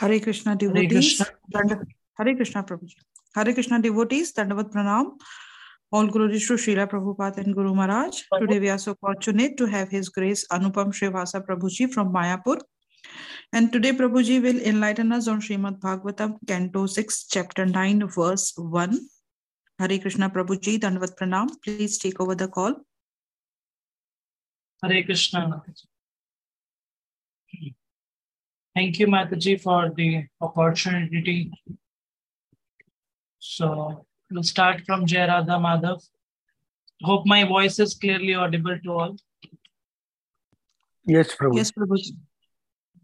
Hare Krishna devotees. Danda- Hare Krishna Prabhuji. Hare Krishna devotees, Dandavat Pranam. All glories to Srila Prabhupada and Guru Maharaj. Today we are so fortunate to have His Grace Anupam Srivasa Prabhuji from Mayapur. And today Prabhuji will enlighten us on Srimad Bhagavatam, Canto 6, Chapter 9, Verse 1. Hare Krishna Prabhuji, Dandavat Pranam. Please take over the call. Hare Krishna. Mataji. Thank you, Mataji, for the opportunity. So we'll start from Jai Radha Madhav. Hope my voice is clearly audible to all. Yes, Prabhu. Yes, Prabhuji.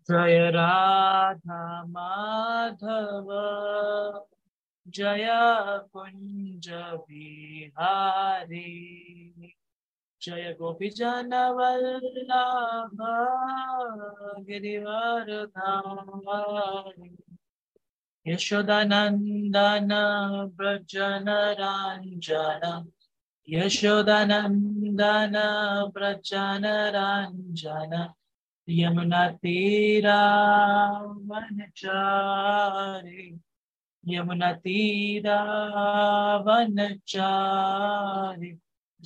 Jai Radha Madhava Jaya Kunja Bihari जय गोपी जन वल्लभा गिरिवर यशोदानन्दन व्रजनराञ्जन यशोदानन्दन व्रजनराञ्जन यमुनतीरावनचारि यमुनतीरावनचारि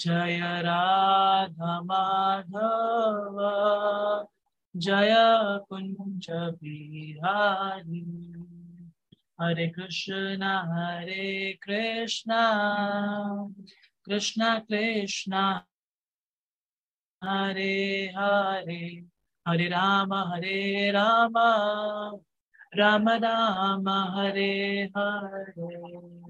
जय राधा माधव, जय कुंज बिहारी। हरे कृष्ण हरे कृष्ण कृष्ण कृष्ण, हरे हरे। हरे राम हरे राम राम राम, हरे हरे।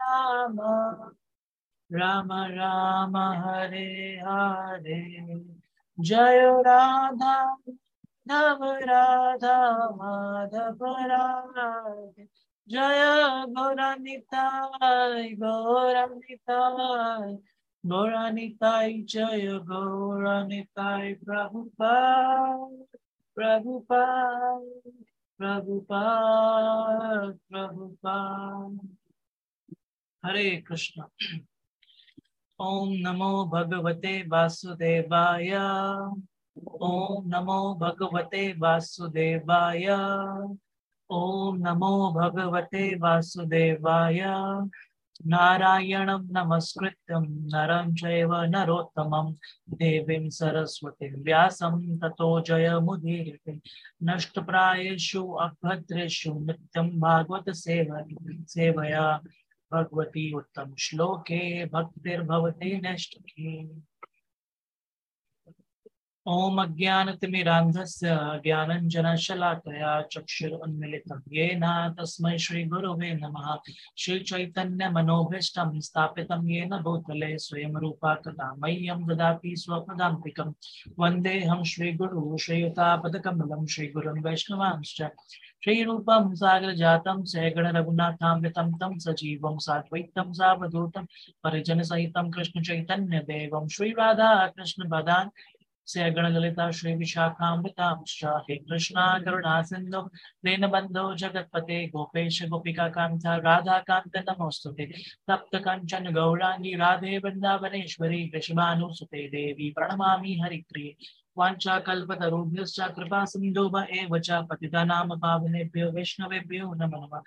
Rama Rama Rama Hare Hare Jaya Radha Madhava Radha Madhava Radha Jaya Gauranitai Gauranitai Gauranitai Jaya Gauranitai Prabhupada Prabhupada Prabhupada Prabhupada हरे कृष्ण। ओम नमो भगवते वासुदेवाय। ओम नमो भगवते वासुदेवाय। ओम नमो भगवते वासुदेवाय। नारायण नमस्कृत नरम चैव नरोत्तमं। देवीं सरस्वतीं व्यासं ततो जयमुदीरिते। नष्टप्रायेषु अभद्रेषु नित्यं भागवतसेवया Seva Sevaya Bhagavati Uttam Shloke Bhaktir Bhavate Nashtake ॐ अज्ञानतिमिरान्धस्य, ज्ञानञ्जनशलाकया चक्षुरुन्मिलितं येन तस्मै श्रीगुरुवे नमः। श्रीचैतन्यमनोभीष्टं स्थापितं येन भूतले स्वयं रूपा कदा मह्यं ददाति स्वपदान्तिकं। वन्देऽहं श्रीगुरु, श्रीयुतापदकमलं श्रीगुरुं वैष्णवांश्च। श्रीरूपं सागर जातम सहगण सहित कृष्णचैतन्यं श्री राधा कृष्ण पदा से गण ललिता श्री विशाखाता हे कृष्णा करुणा बंधो दीनबन्धो जगत्पते गोपेश गोपिकांता राधा कांत नमस्त सप्त कंचन गौरांगी राधे वृंदावनेश्वरी कृष्णानुसुते देवी प्रणमा हरिप्रिय। वाञ्छाकल्पतरुभ्यश्च कृपा सिन्धुभ एव च पतितानां वैष्णवेभ्यो नमो। नमः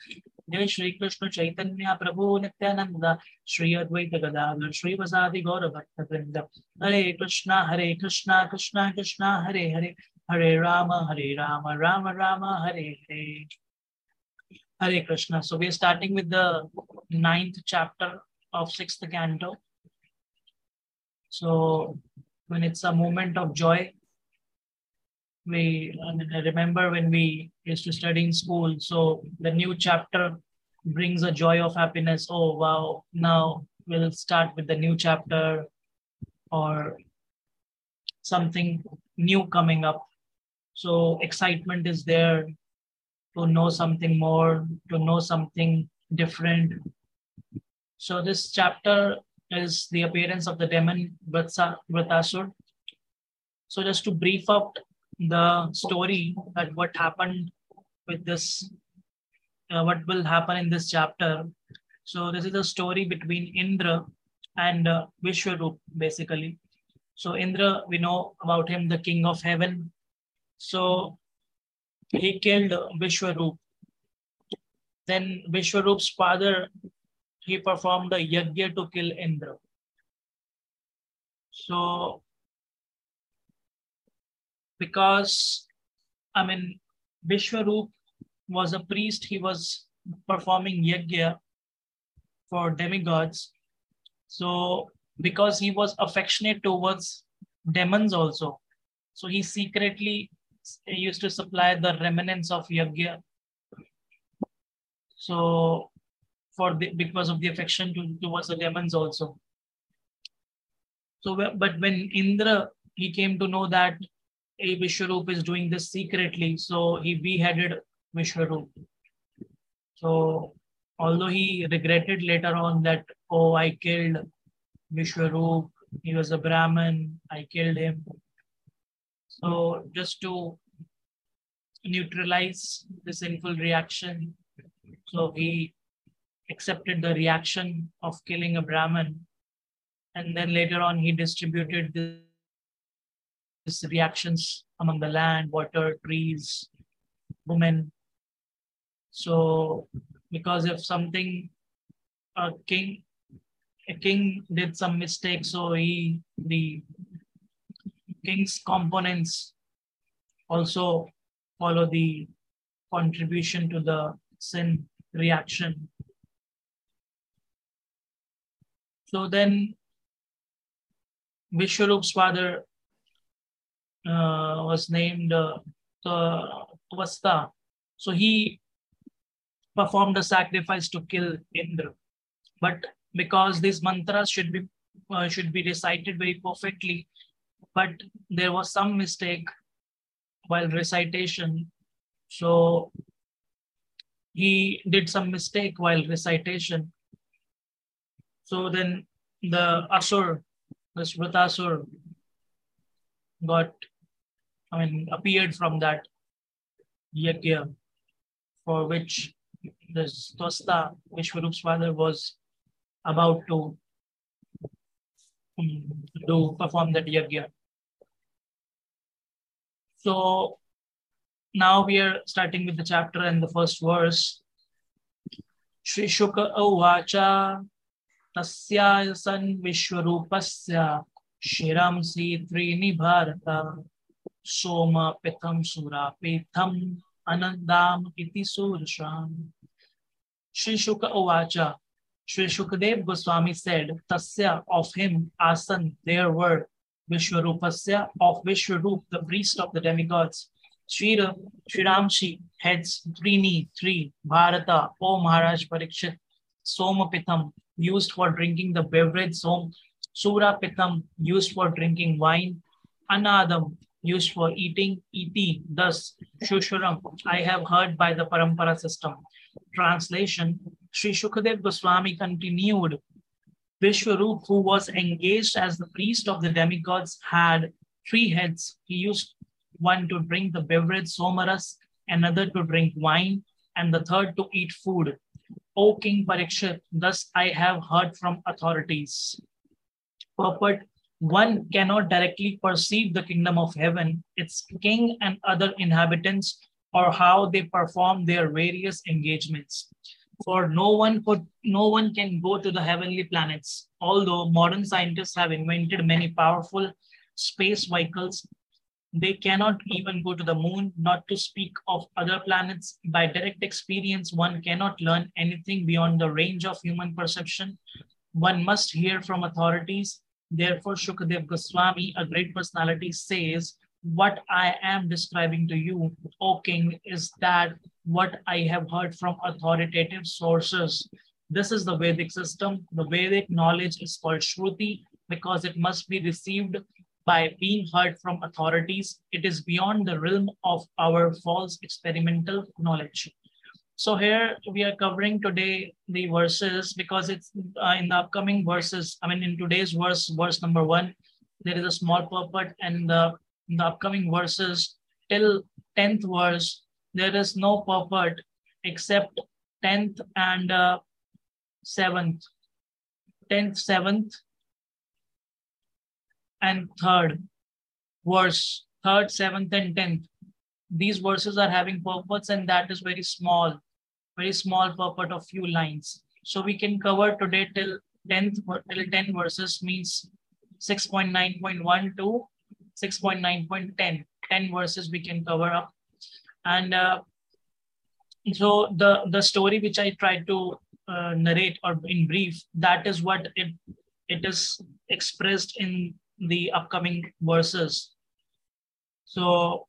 जय श्री कृष्ण चैतन्य प्रभु नित्यानंद श्री अद्वैत गदाधर, श्री वसादि गौर bhakta vrinda Hare Krishna Hare Krishna Krishna Krishna, Hare Hare. Hare Rama Hare Rama Rama Rama, Hare Hare. Hare Krishna. We are starting with the ninth chapter of sixth canto. So when it's a moment of joy. We I remember when we used to study in school so the new chapter brings a joy of happiness. Oh wow now we'll start with the new chapter or something new coming up. So excitement is there to know something more, to know something different. So this chapter is the appearance of the demon Vritasur. So just to brief up the story that what happened with this, uh, what will happen in this chapter. So this is a story between Indra and uh, Vishwarup, basically. So Indra, we know about him, the king of heaven. So he killed Vishwarup. Then Vishwarup's father, he performed a yajna to kill Indra. So because, I mean, Vishwarup was a priest, he was performing yajna for demigods. So because he was affectionate towards demons also, so he secretly used to supply the remnants of yajna. So for the because of the affection to, towards the demons also. So but when Indra he came to know that a Vishwarup is doing this secretly, so he beheaded Vishwarup. So although he regretted later on that, oh, I killed Vishwarup, he was a Brahmin, I killed him. So just to neutralize the sinful reaction, so he accepted the reaction of killing a Brahmin. And then later on, he distributed these reactions among the land, water, trees, women. So because if something a king a king did some mistake, so he the king's components also follow the contribution to the sin reaction. So then Vishwarup's father uh, was named uh, Tvasta. So he performed a sacrifice to kill Indra. But because these mantras should be uh, should be recited very perfectly, but there was some mistake while recitation. So he did some mistake while recitation. So then the Asur, the Vritasur, got, I mean, appeared from that yajna for which the Tvasta, Vishwarup's father, was about to um, do perform that yajna. So now we are starting with the chapter and the first verse. Shri Shuka Uvacha Tasya San Vishwarupasya Shiramsi Trini Bharata Soma Pitham Sura Pitham Anandam Iti Sursham. Shri Shuka Uvacha Shri Shukadev Goswami said, Tasya of him, Asan, their word, Vishwarupasya of Vishwarup, the priest of the demigods. Shiramsi heads Trini, three, Bharata, O Maharaj Parikshit, Somapitham, used for drinking the beverage Som, Surapitham, used for drinking wine, Anadam, used for eating, Iti, thus, Shushuram, I have heard by the Parampara system. Translation, Sri Shukadev Goswami continued Vishwarup, who was engaged as the priest of the demigods, had three heads. He used one to drink the beverage somaras, another to drink wine, and the third to eat food. O King Parikshit, thus I have heard from authorities. Purport one cannot directly perceive the kingdom of heaven, its king and other inhabitants, or how they perform their various engagements. For no one could no one can go to the heavenly planets. Although modern scientists have invented many powerful space vehicles they cannot even go to the moon not to speak of other planets by direct experience one cannot learn anything beyond the range of human perception one must hear from authorities therefore shukadev goswami a great personality says what I am describing to you, O king, is that what I have heard from authoritative sources. This is the Vedic system. The Vedic knowledge is called Shruti because it must be received by being heard from authorities. It is beyond the realm of our false experimental knowledge. So here we are covering today the verses because it's uh, in the upcoming verses. I mean, in today's verse, verse number one, there is a small purport, and the, in the upcoming verses till 10th verse, there is no purport except 10th and uh, 7th. 10th, 7th, and 3rd verse, 3rd, 7th, and 10th. These verses are having purpose, and that is very small, very small purpose of few lines. So we can cover today till 10th, till 10 verses means 6.9.1 to 6.9.10. 10 verses we can cover up. And uh, so the, the story which I tried to uh, narrate or in brief, that is what it, it is expressed in the upcoming verses. So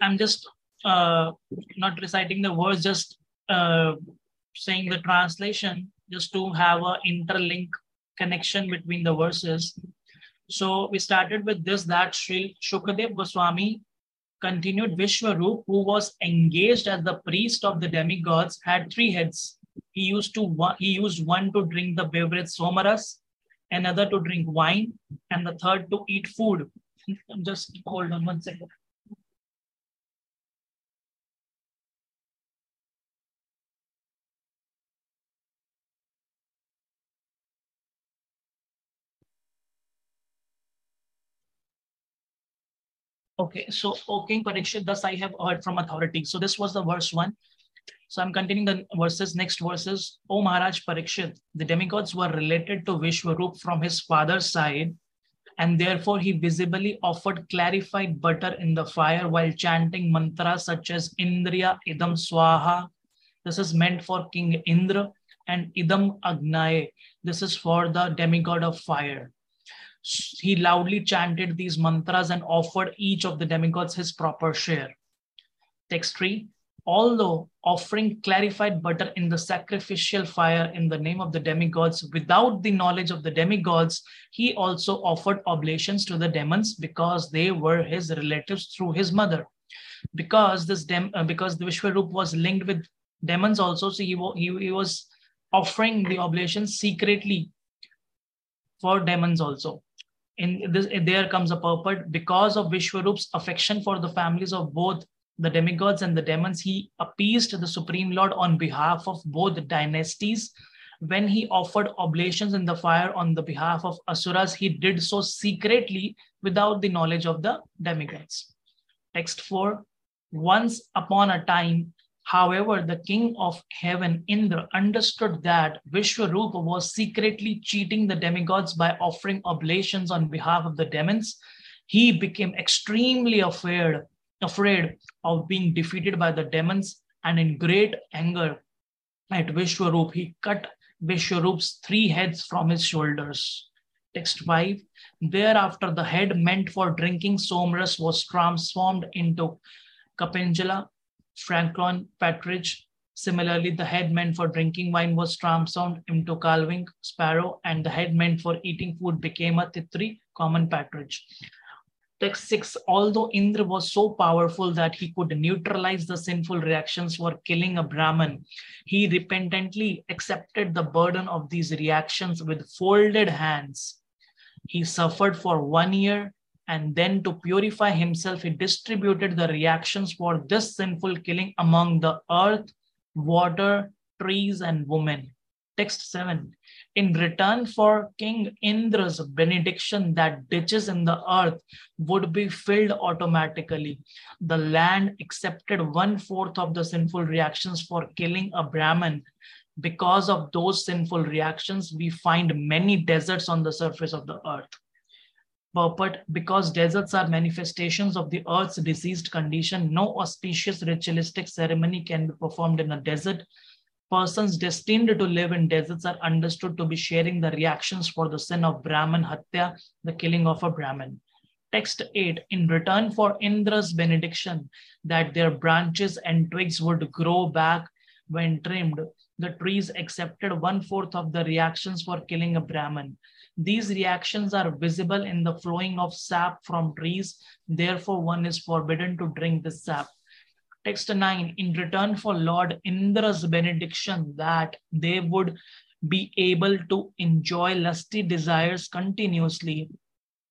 I'm just uh, not reciting the words, just uh, saying the translation, just to have an interlink connection between the verses. So we started with this that Sri Shukadev Goswami continued Vishwarup, who was engaged as the priest of the demigods, had three heads. He used to one, he used one to drink the beverage somaras, another to drink wine, and the third to eat food. Just hold on one second. Okay, so, okay, Parikshit, thus I have heard from authority. So this was the verse one. So I'm continuing the verses, next verses. O Maharaj Parikshit, the demigods were related to Vishwarup from his father's side, and therefore he visibly offered clarified butter in the fire while chanting mantras such as Indriya Idam Swaha. This is meant for King Indra, and Idam Agnaye. This is for the demigod of fire he loudly chanted these mantras and offered each of the demigods his proper share. Text 3 Although offering clarified butter in the sacrificial fire in the name of the demigods without the knowledge of the demigods, he also offered oblations to the demons because they were his relatives through his mother. Because this dem- uh, because the Vishwarup was linked with demons also, so he, he, he was offering the oblations secretly for demons also in this there comes a purport because of Vishwarup's affection for the families of both the demigods and the demons, he appeased the Supreme Lord on behalf of both dynasties. When he offered oblations in the fire on the behalf of Asuras, he did so secretly without the knowledge of the demigods. Text 4 Once upon a time, However, the king of heaven, Indra, understood that Vishwarupa was secretly cheating the demigods by offering oblations on behalf of the demons. He became extremely afraid, afraid of being defeated by the demons, and in great anger at Vishwarup, he cut Vishwarup's three heads from his shoulders. Text 5 Thereafter, the head meant for drinking somras was transformed into Kapinjala, Francolin Partridge. Similarly, the head meant for drinking wine was transformed into Kalavinka sparrow, and the head meant for eating food became a titri, common partridge. Text 6 Although Indra was so powerful that he could neutralize the sinful reactions for killing a Brahman, he repentantly accepted the burden of these reactions with folded hands. He suffered for one year and then to purify himself, he distributed the reactions for this sinful killing among the earth, water, trees, and women. Text 7. In return for King Indra's benediction that ditches in the earth would be filled automatically, the land accepted one fourth of the sinful reactions for killing a Brahman. Because of those sinful reactions, we find many deserts on the surface of the earth but because deserts are manifestations of the earth's diseased condition, no auspicious ritualistic ceremony can be performed in a desert. Persons destined to live in deserts are understood to be sharing the reactions for the sin of Brahman Hatya, the killing of a Brahman. Text 8 In return for Indra's benediction that their branches and twigs would grow back when trimmed, the trees accepted one fourth of the reactions for killing a Brahman. These reactions are visible in the flowing of sap from trees. Therefore, one is forbidden to drink this sap. Text 9 In return for Lord Indra's benediction that they would be able to enjoy lusty desires continuously,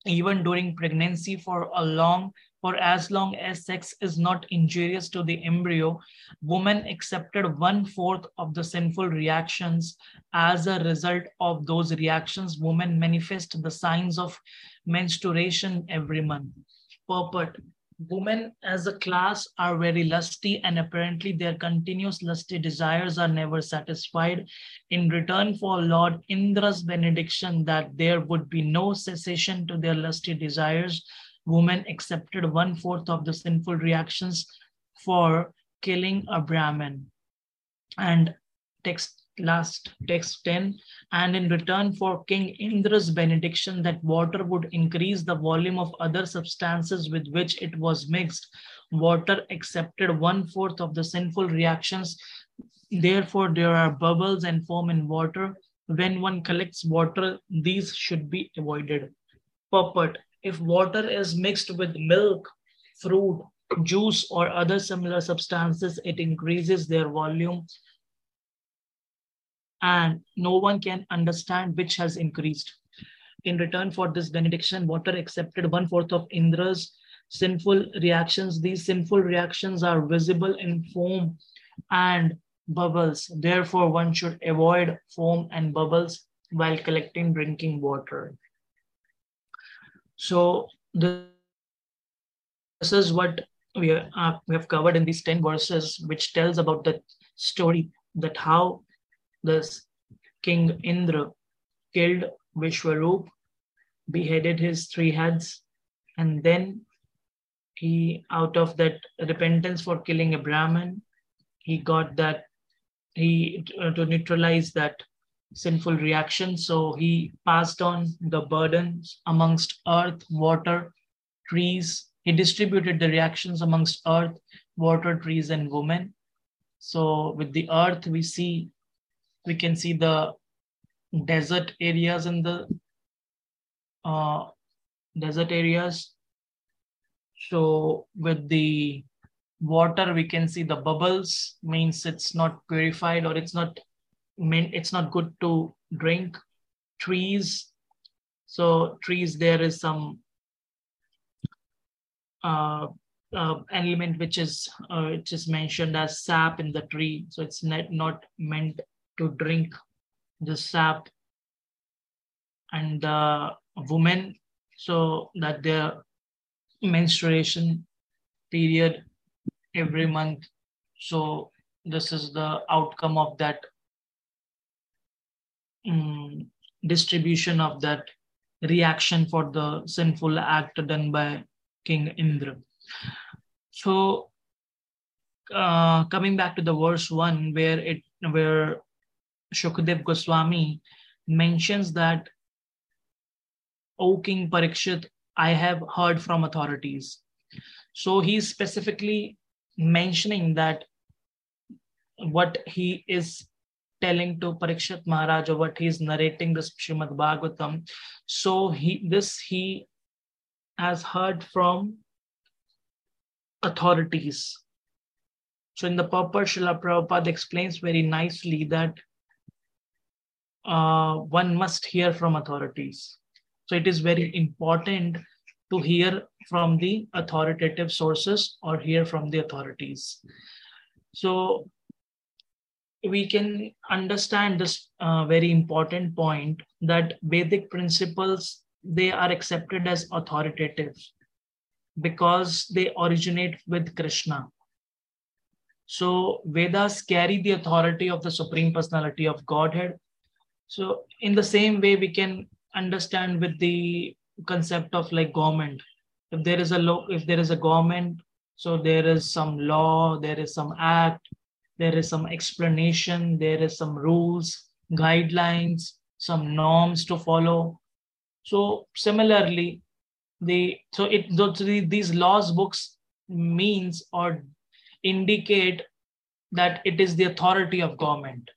even during pregnancy for a long for as long as sex is not injurious to the embryo, women accepted one fourth of the sinful reactions. As a result of those reactions, women manifest the signs of menstruation every month. Purport women as a class are very lusty and apparently their continuous lusty desires are never satisfied. In return for Lord Indra's benediction that there would be no cessation to their lusty desires, women accepted one fourth of the sinful reactions for killing a Brahmin. And text last text 10 and in return for king indra's benediction that water would increase the volume of other substances with which it was mixed. Water accepted one fourth of the sinful reactions. Therefore there are bubbles and foam in water. When one collects water these should be avoided. Purport if water is mixed with milk fruit juice or other similar substances it increases their volume and no one can understand which has increased. In return for this benediction, water accepted one fourth of Indra's sinful reactions. These sinful reactions are visible in foam and bubbles. Therefore, one should avoid foam and bubbles while collecting drinking water. So this is what we, uh, have covered in these 10 verses, which tells about the story that how Thus, King Indra killed Vishwarup, beheaded his three heads, and then he, out of that repentance for killing a Brahmin, he got that he uh, to neutralize that sinful reaction. So he passed on the burdens amongst earth, water, trees. He distributed the reactions amongst earth, water, trees, and women. So with the earth, we see we can see the desert areas in the uh, desert areas. So with the water, we can see the bubbles means it's not purified or it's not meant it's not good to drink. Trees, so trees there is some uh, uh, element which is uh, which is mentioned as sap in the tree. So it's not not meant to drink the sap and the women so that their menstruation period every month. So this is the outcome of that um, distribution of that reaction for the sinful act done by king indra. So uh, coming back to the verse one where it where Shukadev Goswami mentions that, O King Parikshit, I have heard from authorities. So he's specifically mentioning that what he is telling to Parikshit Maharaj or what he's narrating this Srimad Bhagavatam. So he this he has heard from authorities. So in the purport, Srila Prabhupada explains very nicely that uh, one must hear from authorities. So it is very important to hear from the authoritative sources or hear from the authorities. So we can understand this uh, very important point that Vedic principles, they are accepted as authoritative because they originate with Krishna. So Vedas carry the authority of the Supreme Personality of Godhead so in the same way, we can understand with the concept of like government. If there is a law, if there is a government, so there is some law, there is some act, there is some explanation, there is some rules, guidelines, some norms to follow. So similarly, the so it so these laws books means or indicate that it is the authority of government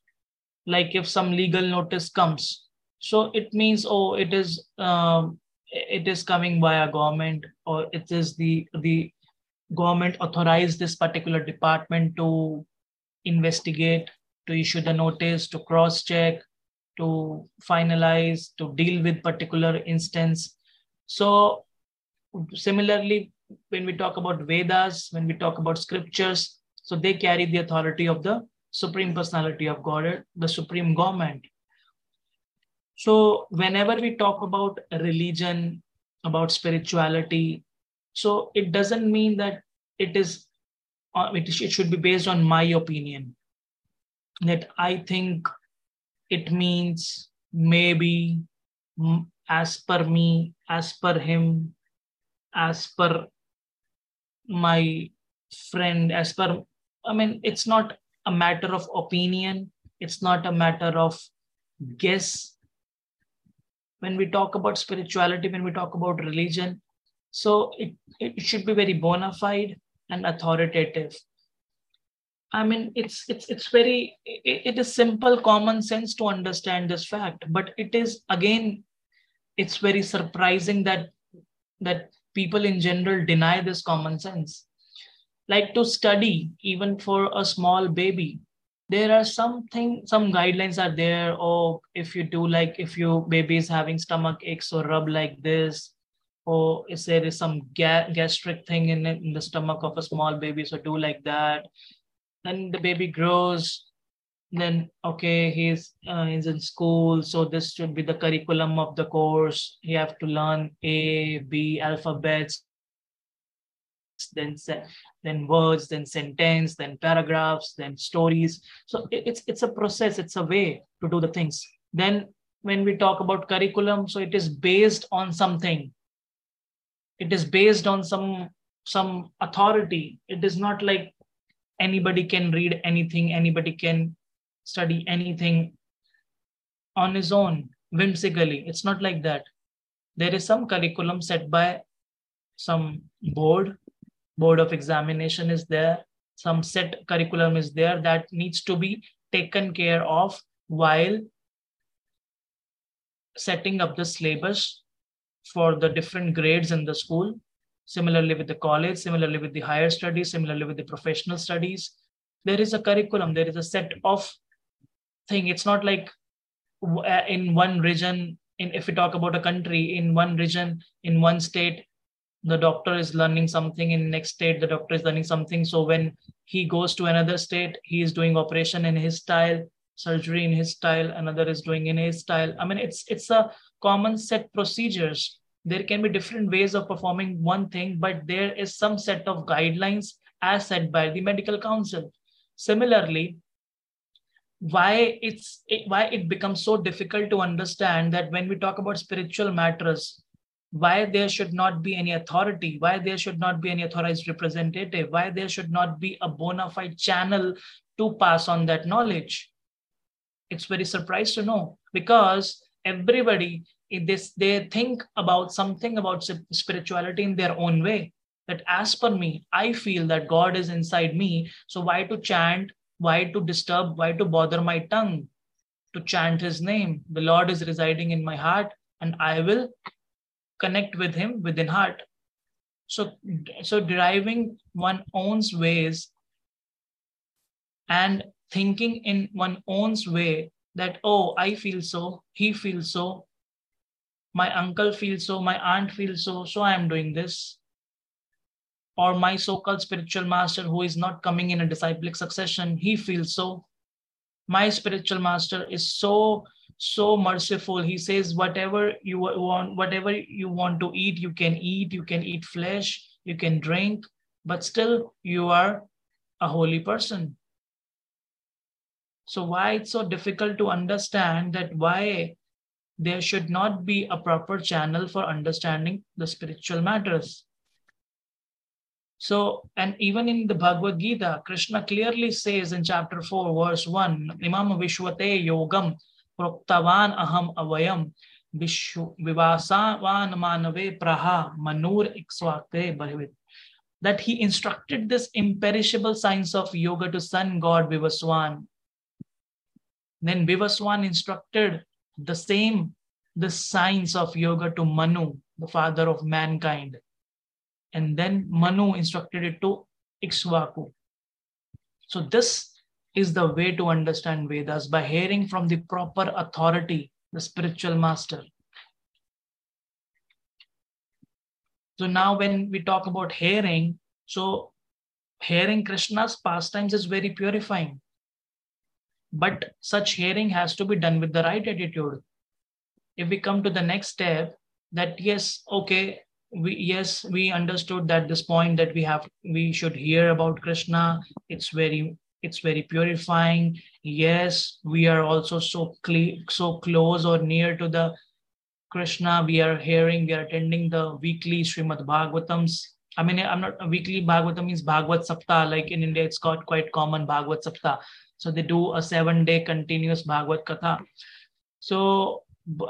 like if some legal notice comes So it means, oh, it is um, it is coming by via government, or it is the the government authorized this particular department to investigate, to issue the notice, to cross check, to finalize, to deal with particular instance. So similarly, when we talk about Vedas, when we talk about scriptures, so they carry the authority of the Supreme Personality of God, the Supreme Government. So whenever we talk about religion, about spirituality, so it doesn't mean that it is uh, it should be based on my opinion that i think it means maybe as per me as per him as per my friend as per i mean it's not a matter of opinion it's not a matter of guess when we talk about spirituality when we talk about religion so it, it should be very bona fide and authoritative. I mean, it's it's it's very it, it is simple common sense to understand this fact, but it is again, it's very surprising that that people in general deny this common sense. Like to study, even for a small baby, there are something some guidelines are there or if you do like if your baby is having stomach aches or rub like this or if there is some ga- gastric thing in, in the stomach of a small baby so do like that. Then the baby grows then okay he's uh, he's in school so this should be the curriculum of the course. He have to learn a b alphabets then then words then sentence then paragraphs then stories. So it's it's a process it's a way to do the things. Then when we talk about curriculum so it is based on something. It is based on some some authority. It is not like anybody can read anything anybody can study anything on his own whimsically. It's not like that. There is some curriculum set by some board board of examination is there some set curriculum is there that needs to be taken care of while setting up the syllabus for the different grades in the school. Similarly with the college, similarly with the higher studies, similarly with the professional studies. There is a curriculum, there is a set of thing. It's not like uh, in one region, in, if we talk about a country, in one region, in one state, the doctor is learning something in next state the doctor is learning something so when he goes to another state he is doing operation in his style surgery in his style another is doing in his style i mean it's it's a common set procedures. There can be different ways of performing one thing, but there is some set of guidelines as set by the medical council. Similarly, why it's it, why it becomes so difficult to understand that when we talk about spiritual matters, why there should not be any authority, why there should not be any authorized representative, why there should not be a bona fide channel to pass on that knowledge. It's very surprised to know because everybody this they think about something about spirituality in their own way that as per me i feel that god is inside me so why to chant why to disturb why to bother my tongue to chant his name the lord is residing in my heart and i will connect with him within heart so so deriving one own's ways and thinking in one own's way that oh i feel so he feels so my uncle feels so, my aunt feels so, so I am doing this. Or my so called spiritual master, who is not coming in a disciplic succession, he feels so. My spiritual master is so, so merciful. He says, whatever you want, whatever you want to eat, you can eat, you can eat flesh, you can drink, but still you are a holy person. So, why it's so difficult to understand that why there should not be a proper channel for understanding the spiritual matters. So, and even in the Bhagavad Gita, Krishna clearly says in chapter 4, verse 1, Imam Vishwate Yogam Proktavan Aham Avayam Vivasavan Manave Praha Manur Ikswakte Bhavit. That he instructed this imperishable science of yoga to sun god Vivaswan. Then Vivaswan instructed the same, the science of yoga to Manu, the father of mankind. And then Manu instructed it to Ikshvaku. So this is the way to understand Vedas by hearing from the proper authority, the spiritual master. So now when we talk about hearing, so hearing Krishna's pastimes is very purifying. But such hearing has to be done with the right attitude. If we come to the next step, that yes, okay, we yes, we understood that this point that we have we should hear about Krishna. It's very it's very purifying. Yes, we are also so clear, so close or near to the Krishna. We are hearing, we are attending the weekly Srimad Bhagavatams. I mean, I'm not weekly Bhagavatam means Bhagavad Sapta. Like in India, it's got quite common Bhagavad Sapta. So they do a seven day continuous Bhagavad Katha. So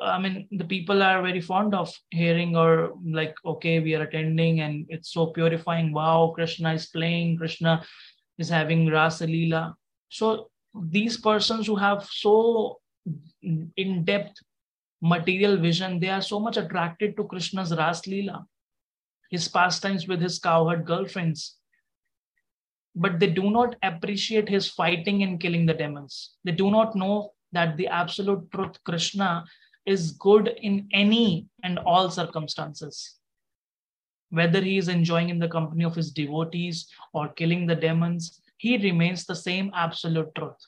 I mean, the people are very fond of hearing or like, okay, we are attending and it's so purifying. Wow, Krishna is playing, Krishna is having Rasa Leela. So these persons who have so in-depth material vision, they are so much attracted to Krishna's Ras Leela, his pastimes with his cowherd girlfriends. But they do not appreciate his fighting and killing the demons. They do not know that the absolute truth, Krishna, is good in any and all circumstances whether he is enjoying in the company of his devotees or killing the demons, he remains the same absolute truth.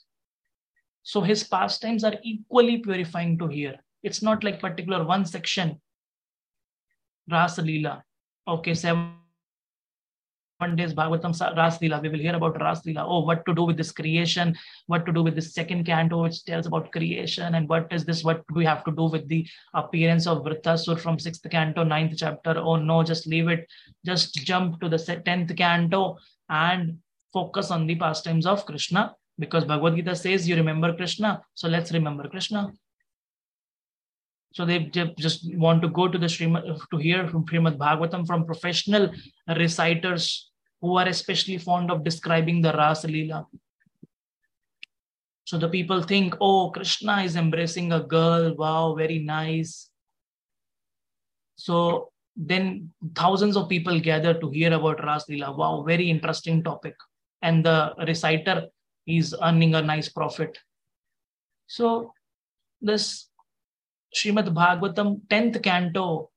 So his pastimes are equally purifying to hear. It's not like particular one section, Rasa Leela. Okay, seven one day day's Bhagavatam Ras. We will hear about Ras. Oh, what to do with this creation, what to do with this second canto, which tells about creation, and what is this, what do we have to do with the appearance of Vritasur from sixth canto, ninth chapter. Oh no, just leave it. Just jump to the tenth canto and focus on the pastimes of Krishna. Because Bhagavad Gita says you remember Krishna. So let's remember Krishna. So they just want to go to the Srimad, to hear from Srimad Bhagavatam from professional reciters who are especially fond of describing the Rasa Leela. So the people think, oh, Krishna is embracing a girl. Wow, very nice. So then thousands of people gather to hear about Ras Leela. Wow, very interesting topic. And the reciter is earning a nice profit. So this Srimad Bhagavatam, 10th canto,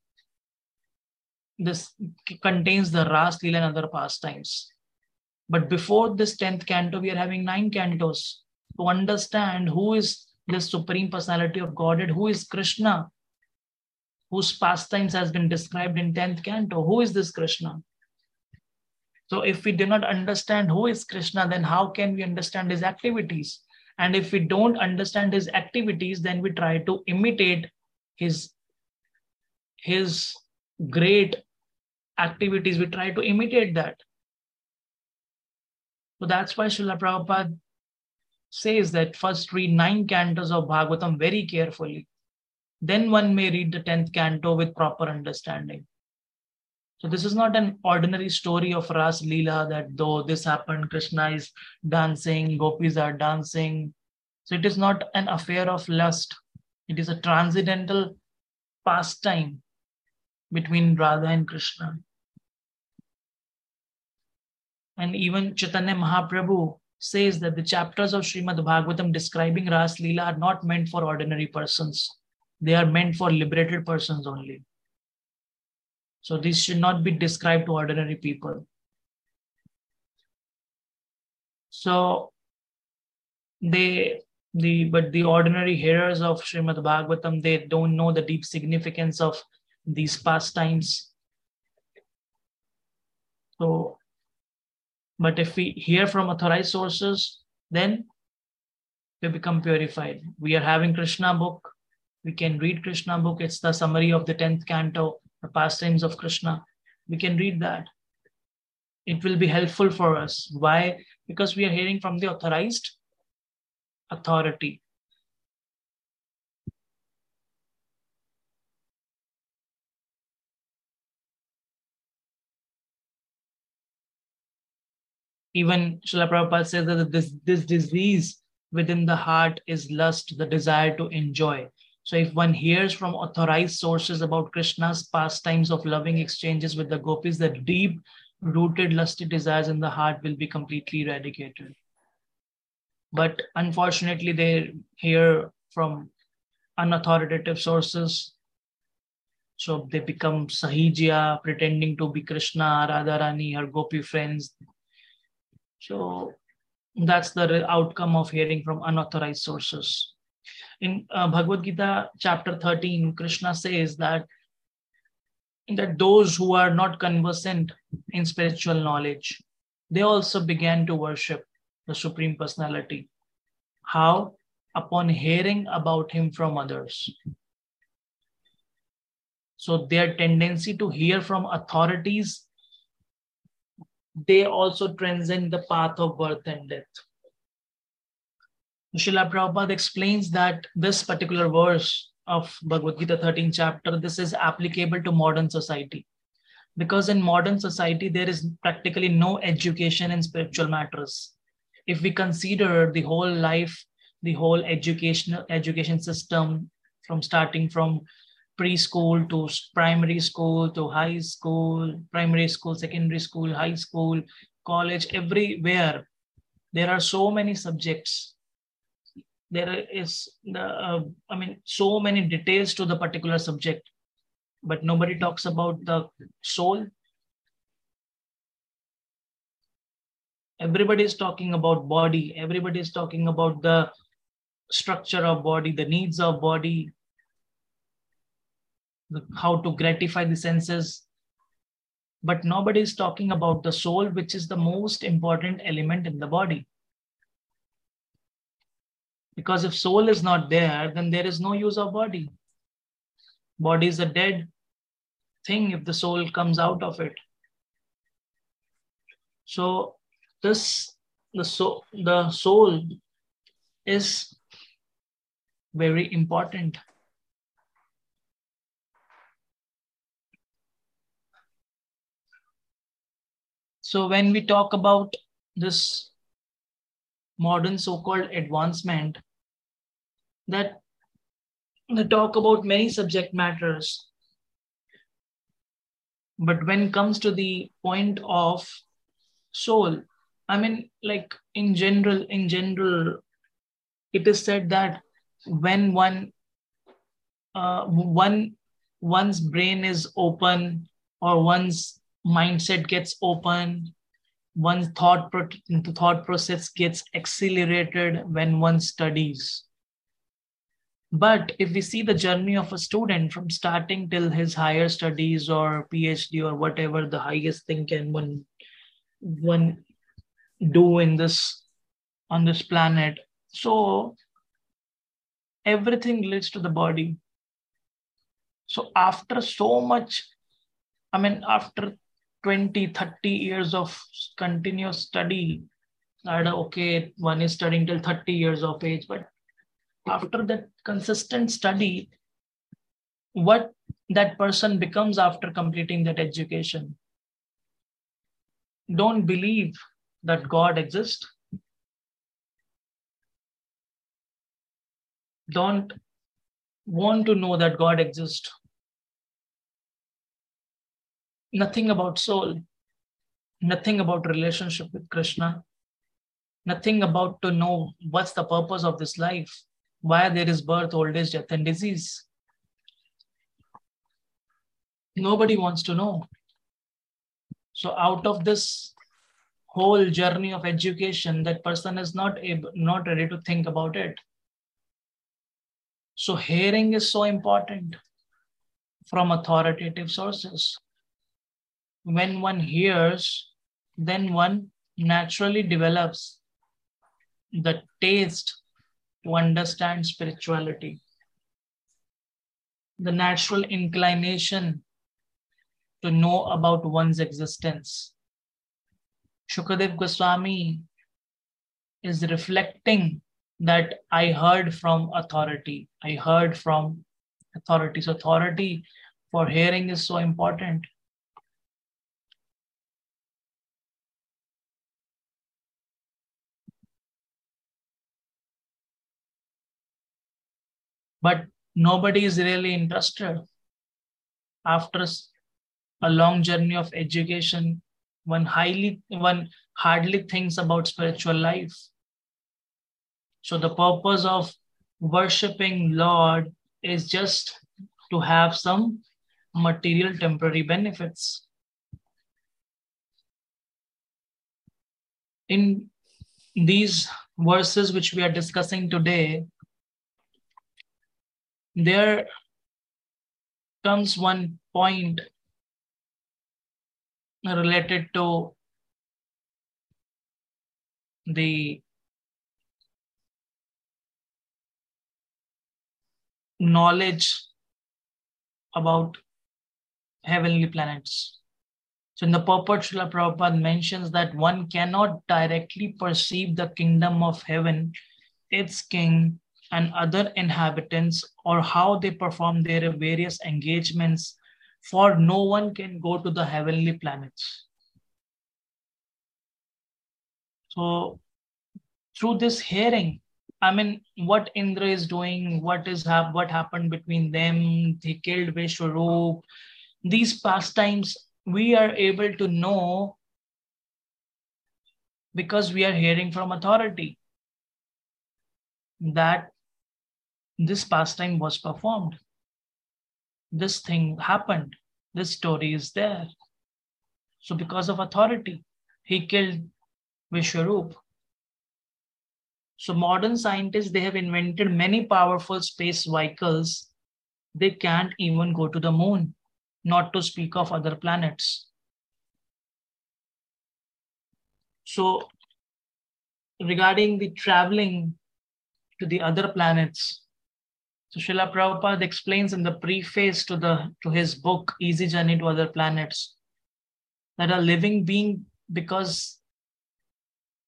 this contains the Ras Leela and other pastimes. But before this 10th canto, we are having nine cantos to understand who is this Supreme Personality of Godhead, who is Krishna, whose pastimes has been described in 10th canto. Who is this Krishna? So if we do not understand who is Krishna, then how can we understand his activities? And if we don't understand his activities, then we try to imitate his, his great activities. We try to imitate that. So that's why Srila Prabhupada says that first read nine cantos of Bhagavatam very carefully. Then one may read the 10th canto with proper understanding. So this is not an ordinary story of Ras Leela that though this happened, Krishna is dancing, gopis are dancing. So it is not an affair of lust. It is a transcendental pastime between Radha and Krishna. And even Chaitanya Mahaprabhu says that the chapters of Srimad Bhagavatam describing Ras Leela are not meant for ordinary persons. They are meant for liberated persons only. So this should not be described to ordinary people. So they the but the ordinary hearers of Srimad Bhagavatam they don't know the deep significance of these pastimes. So, but if we hear from authorized sources, then we become purified. We are having Krishna book. We can read Krishna book. It's the summary of the 10th canto the pastimes of Krishna. We can read that. It will be helpful for us. Why? Because we are hearing from the authorized authority. Even Srila Prabhupada says that this, this disease within the heart is lust, the desire to enjoy. So if one hears from authorized sources about Krishna's pastimes of loving exchanges with the gopis, the deep rooted lusty desires in the heart will be completely eradicated. But unfortunately, they hear from unauthoritative sources. So they become Sahajiya, pretending to be Krishna, Radharani, her gopi friends. So that's the outcome of hearing from unauthorized sources. In uh, Bhagavad Gita, chapter 13, Krishna says that, that those who are not conversant in spiritual knowledge, they also began to worship the Supreme Personality. How? Upon hearing about Him from others. So their tendency to hear from authorities, they also transcend the path of birth and death. Srila Prabhupada explains that this particular verse of Bhagavad Gita 13 chapter, this is applicable to modern society. Because in modern society, there is practically no education in spiritual matters. If we consider the whole life, the whole educational education system from starting from preschool to primary school to high school, primary school, secondary school, high school, college, everywhere, there are so many subjects there is the uh, i mean so many details to the particular subject but nobody talks about the soul. Everybody is talking about body. Everybody is talking about the structure of body the needs of body the, how to gratify the senses. But nobody is talking about the soul which is the most important element in the body because if soul is not there, then there is no use of body. Body is a dead thing if the soul comes out of it. So this the soul the soul is very important. So when we talk about this modern so-called advancement, that they talk about many subject matters. But when it comes to the point of soul, I mean, like in general, in general, it is said that when one uh, one one's brain is open or one's mindset gets open one's thought pro- thought process gets accelerated when one studies but if we see the journey of a student from starting till his higher studies or PhD or whatever the highest thing can one one do in this on this planet, so everything leads to the body. So after so much, I mean, after 20, 30 years of continuous study, I okay, one is studying till 30 years of age, but after that consistent study, what that person becomes after completing that education. Don't believe that God exists. Don't want to know that God exists. Nothing about soul, nothing about relationship with Krishna, nothing about to know what's the purpose of this life why there is birth, old age, death, and disease. Nobody wants to know. So out of this whole journey of education, that person is not able, not ready to think about it. So hearing is so important from authoritative sources. When one hears, then one naturally develops the taste to understand spirituality. The natural inclination to know about one's existence. Shukadev Goswami is reflecting that I heard from authority. I heard from authorities. Authority for hearing is so important. But nobody is really interested. After a long journey of education, one highly one hardly thinks about spiritual life. So the purpose of worshipping Lord is just to have some material temporary benefits. In these verses which we are discussing today, there comes one point related to the knowledge about heavenly planets. So in the purport, Srila Prabhupada mentions that one cannot directly perceive the kingdom of heaven, its king, and other inhabitants, or how they perform their various engagements, for no one can go to the heavenly planets. So through this hearing, I mean, what Indra is doing, what is hap- what happened between them, he killed Vishwarup, these pastimes we are able to know because we are hearing from authority that this pastime was performed. This thing happened. This story is there. So, because of authority, he killed Vishwarup. So modern scientists, they have invented many powerful space vehicles. They can't even go to the moon, not to speak of other planets. So regarding the traveling to the other planets, so Srila Prabhupada explains in the preface to, the, to his book, Easy Journey to Other Planets, that a living being, because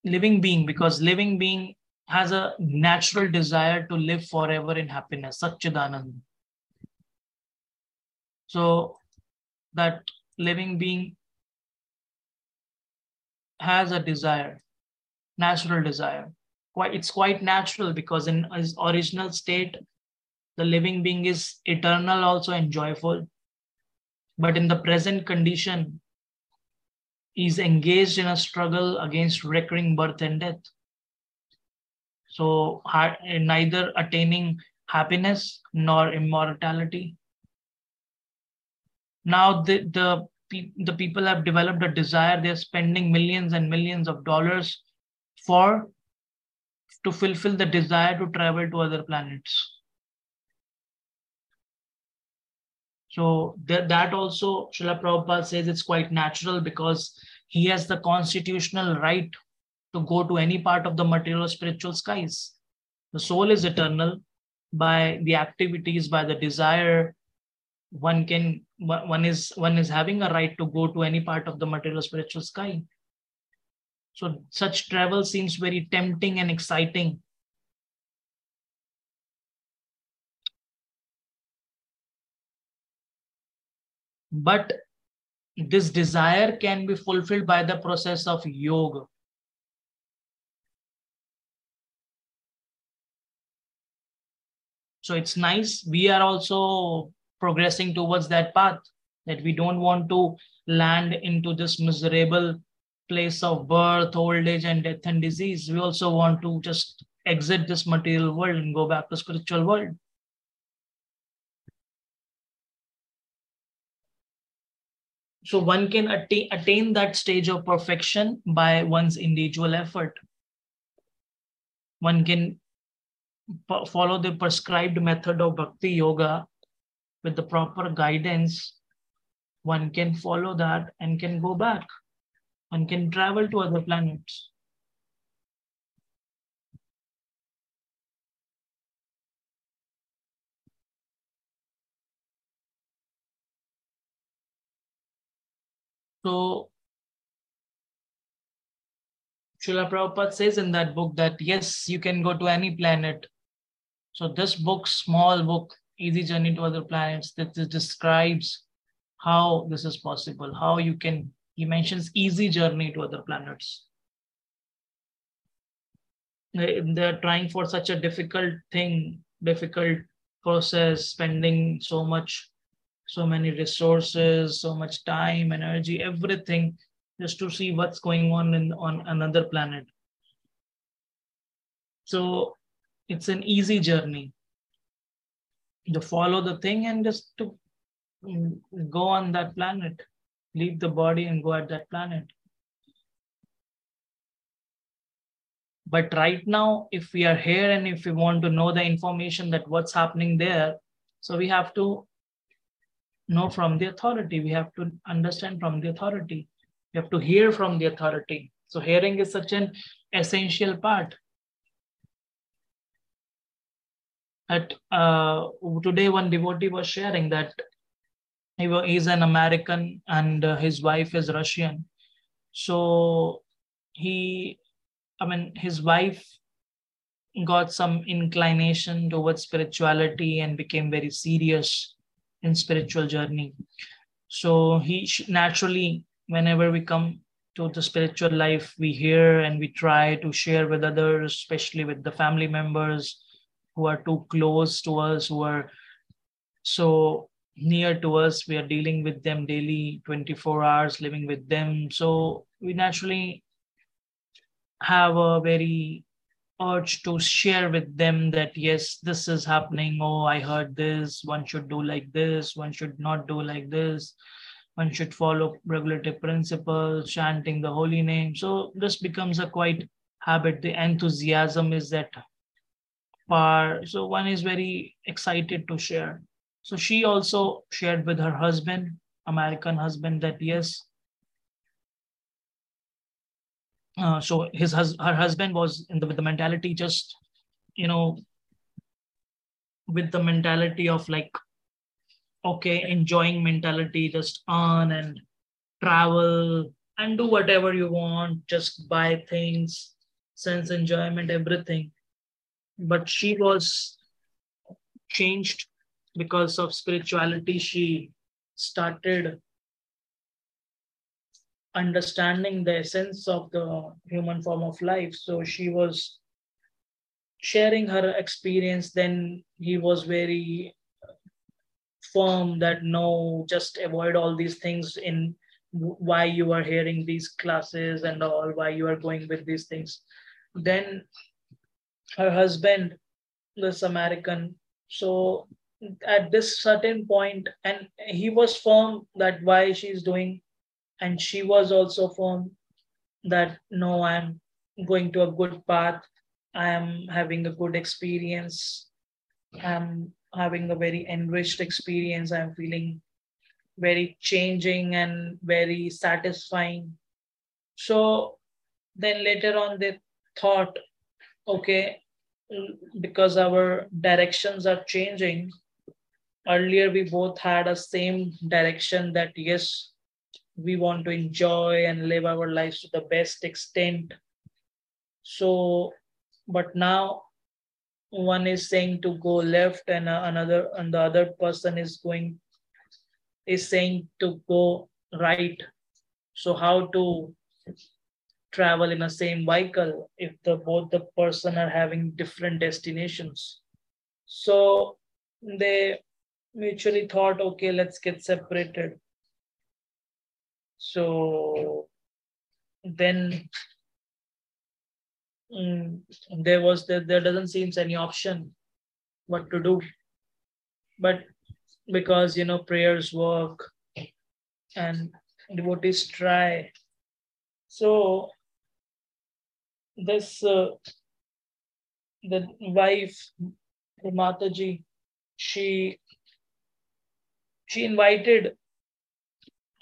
living being, because living being has a natural desire to live forever in happiness, Satchidanand. So that living being has a desire, natural desire. Quite, it's quite natural because in his original state, the living being is eternal, also and joyful. But in the present condition, is engaged in a struggle against recurring birth and death. So neither attaining happiness nor immortality. Now the, the, the people have developed a desire. They're spending millions and millions of dollars for to fulfill the desire to travel to other planets. So that, also Srila Prabhupada says it's quite natural because he has the constitutional right to go to any part of the material or spiritual skies. The soul is eternal. By the activities, by the desire, one can one is one is having a right to go to any part of the material spiritual sky. So such travel seems very tempting and exciting. But this desire can be fulfilled by the process of yoga. So it's nice. We are also progressing towards that path that we don't want to land into this miserable place of birth, old age, and death and disease. We also want to just exit this material world and go back to spiritual world. So one can attain, attain that stage of perfection by one's individual effort. One can follow the prescribed method of bhakti yoga with the proper guidance, one can follow that and can go back. One can travel to other planets. So, Srila Prabhupada says in that book that yes, you can go to any planet so this book, small book, Easy Journey to Other Planets, that describes how this is possible, how you can, he mentions easy journey to other planets. They're trying for such a difficult thing, difficult process, spending so much, so many resources, so much time, energy, everything just to see what's going on in on another planet. So it's an easy journey to follow the thing and just to mm, go on that planet, leave the body and go at that planet. But right now, if we are here and if we want to know the information that what's happening there, so we have to know from the authority. We have to understand from the authority. We have to hear from the authority. So hearing is such an essential part. At uh, today, one devotee was sharing that he is an American and uh, his wife is Russian. So he I mean, his wife got some inclination towards spirituality and became very serious in spiritual journey. So he naturally, whenever we come to the spiritual life, we hear and we try to share with others, especially with the family members who are too close to us, who are so near to us. We are dealing with them daily, 24 hours, living with them. So we naturally have a very urge to share with them that yes this is happening. Oh i heard this. One should do like this. One should not do like this. One should follow regulative principles chanting the holy name. So this becomes a quite habit. The enthusiasm is that far so one is very excited to share. So she also shared with her husband american husband that yes uh, so his hus- her husband was in the with the mentality just you know with the mentality of like okay enjoying mentality just earn and travel and do whatever you want just buy things sense enjoyment everything. But she was changed because of spirituality. She started understanding the essence of the human form of life. So she was sharing her experience. Then he was very firm that no, just avoid all these things in why you are hearing these classes and all, why you are going with these things. Then her husband, this American, so at this certain point, and he was firm that why she's doing and she was also firm that no i'm going to a good path. I am having a good experience. I'm having a very enriched experience. I'm feeling very changing and very satisfying. So then later on they thought okay because our directions are changing earlier we both had a same direction that yes we want to enjoy and live our lives to the best extent. So but now one is saying to go left and uh, another and the other person is going is saying to go right. So how to travel in a same vehicle if the both the person are having different destinations? So they mutually thought okay let's get separated so then mm, there was the, there doesn't seem any option what to do. But because you know prayers work and devotees try. So this uh, the wife, Mataji, she she invited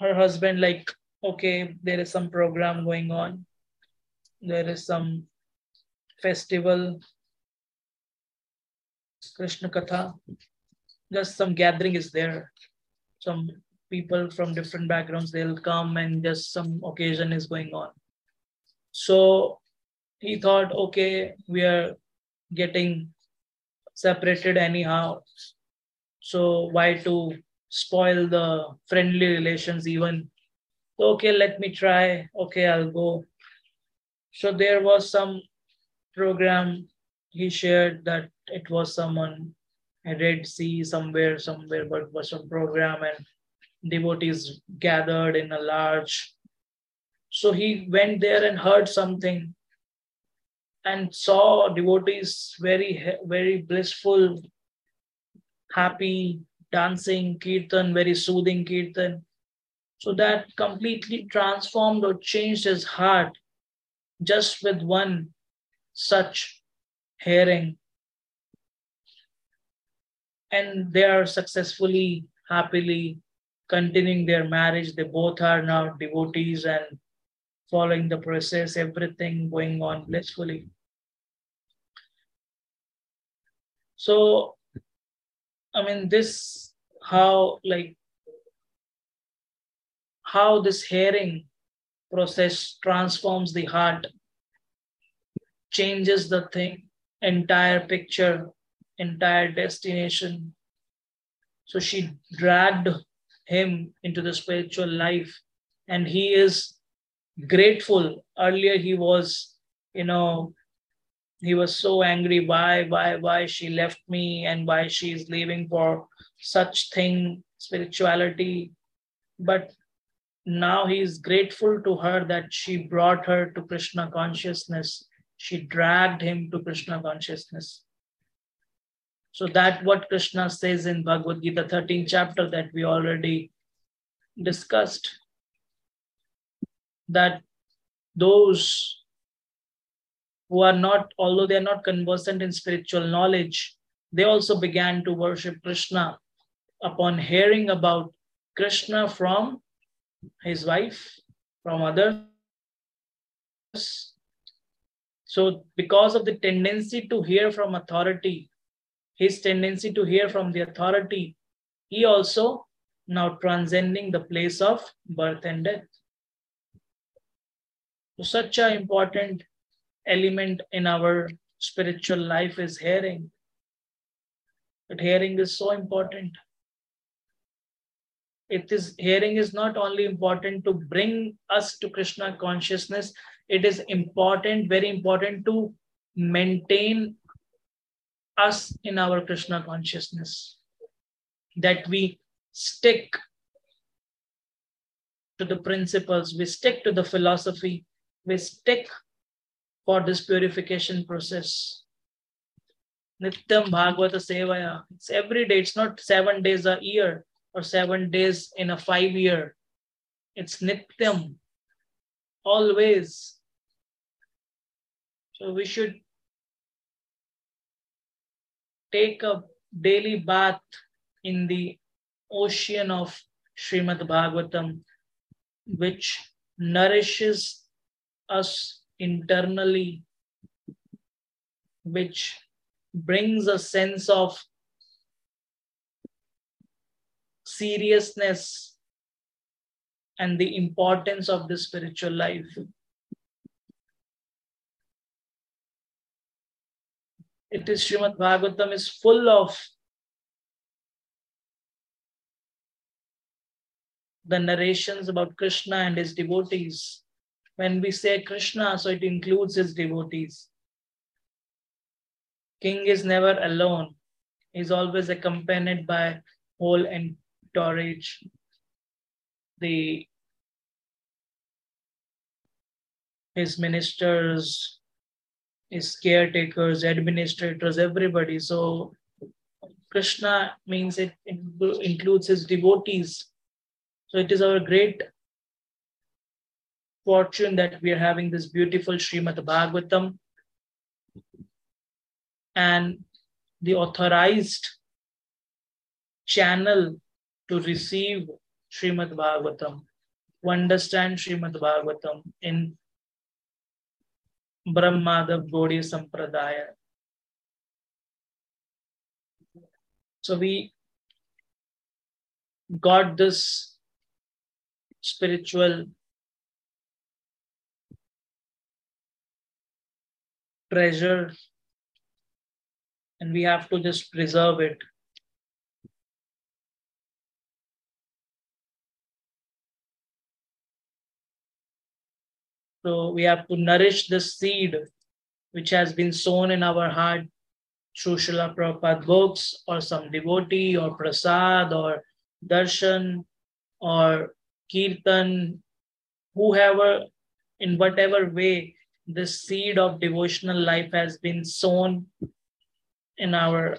her husband like okay there is some program going on. There is some festival. Krishna katha. Just some gathering is there. Some people from different backgrounds they'll come and just some occasion is going on. So he thought okay we are getting separated anyhow. So why to spoil the friendly relations even. Okay let me try. Okay i'll go. So there was some program he shared that it was someone Red Sea somewhere, somewhere, but was some program and devotees gathered in a large. So he went there and heard something and saw devotees very, very blissful, happy, dancing, kirtan, very soothing kirtan. So that completely transformed or changed his heart just with one such hearing. And they are successfully, happily continuing their marriage. They both are now devotees and following the process, everything going on blissfully. So, I mean, this how like how this hearing process transforms the heart, changes the thing, entire picture, entire destination. So she dragged him into the spiritual life, and he is grateful. Earlier, he was, you know, he was so angry. Why, why, why she left me and why she is leaving for such thing, spirituality. But now he is grateful to her that she brought her to Krishna consciousness. She dragged him to Krishna consciousness. So that what Krishna says in Bhagavad Gita 13th chapter that we already discussed that those who are not, although they are not conversant in spiritual knowledge, they also began to worship Krishna upon hearing about Krishna from his wife, from others. So, because of the tendency to hear from authority, his tendency to hear from the authority, he also now transcending the place of birth and death. So such an important element in our spiritual life is hearing. But hearing is so important. It is hearing is not only important to bring us to Krishna consciousness, it is important, very important to maintain us in our Krishna consciousness. That we stick to the principles, we stick to the philosophy, we stick for this purification process. Nityam Bhagavata Sevaya. It's every day. It's not seven days a year or seven days in a five year. It's Nityam. Always. So we should take a daily bath in the ocean of Srimad Bhagavatam, which nourishes us internally, which brings a sense of seriousness and the importance of the spiritual life. It is Srimad Bhagavatam is full of the narrations about Krishna and his devotees when we say Krishna, so it includes his devotees. King is never alone. He's always accompanied by whole entourage. The his ministers, his caretakers, administrators, everybody. So Krishna means it includes his devotees. So it is our great fortune that we are having this beautiful Srimad Bhagavatam and the authorized channel to receive Srimad Bhagavatam, to understand Srimad Bhagavatam in Brahma Madhva Gaudiya Sampradaya. So we got this spiritual treasure and we have to just preserve it. So we have to nourish the seed which has been sown in our heart. through Srila Prabhupada books or some devotee or prasad or darshan or kirtan, whoever, in whatever way the seed of devotional life has been sown in our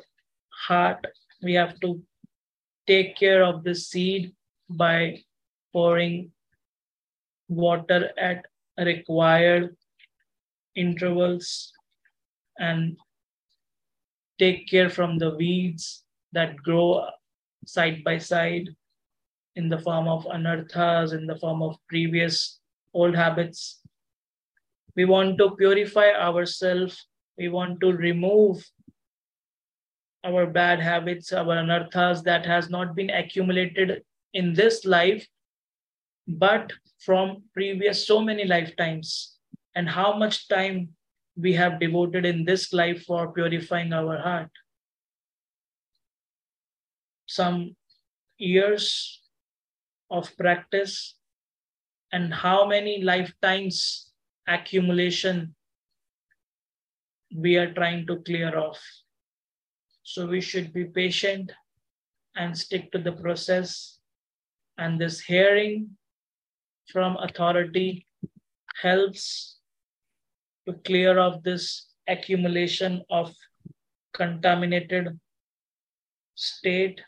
heart, we have to take care of the seed by pouring water at required intervals and take care from the weeds that grow side by side in the form of anarthas, in the form of previous old habits. We want to purify ourselves. We want to remove our bad habits, our anarthas that has not been accumulated in this life, but from previous so many lifetimes. And how much time we have devoted in this life for purifying our heart. Some years of practice and how many lifetimes accumulation we are trying to clear off. So we should be patient and stick to the process. And this hearing from authority helps to clear off this accumulation of contaminated state.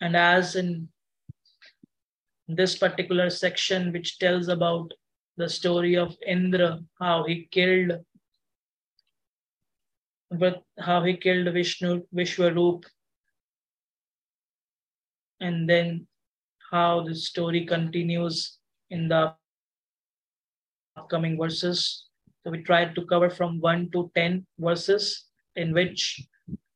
And as in this particular section, which tells about the story of Indra, how he killed, but how he killed Vishnu, Vishwaroop, and then how the story continues in the upcoming verses. So we tried to cover from 1 to 10 verses in which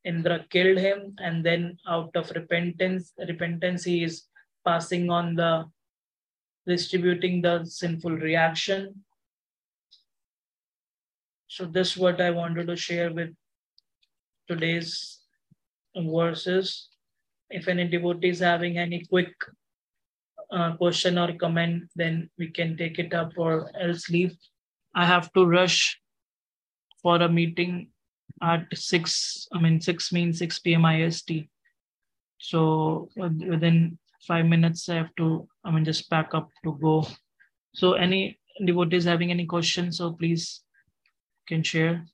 Indra killed him, and then out of repentance, repentance he is passing on the distributing the sinful reaction. So this is what I wanted to share with today's verses. If any devotee is having any quick uh, question or comment, then we can take it up or else leave. I have to rush for a meeting at 6, I mean 6 means 6 p.m. IST. So within five minutes, I have to, I mean, just pack up to go. So any devotees having any questions, so please can share.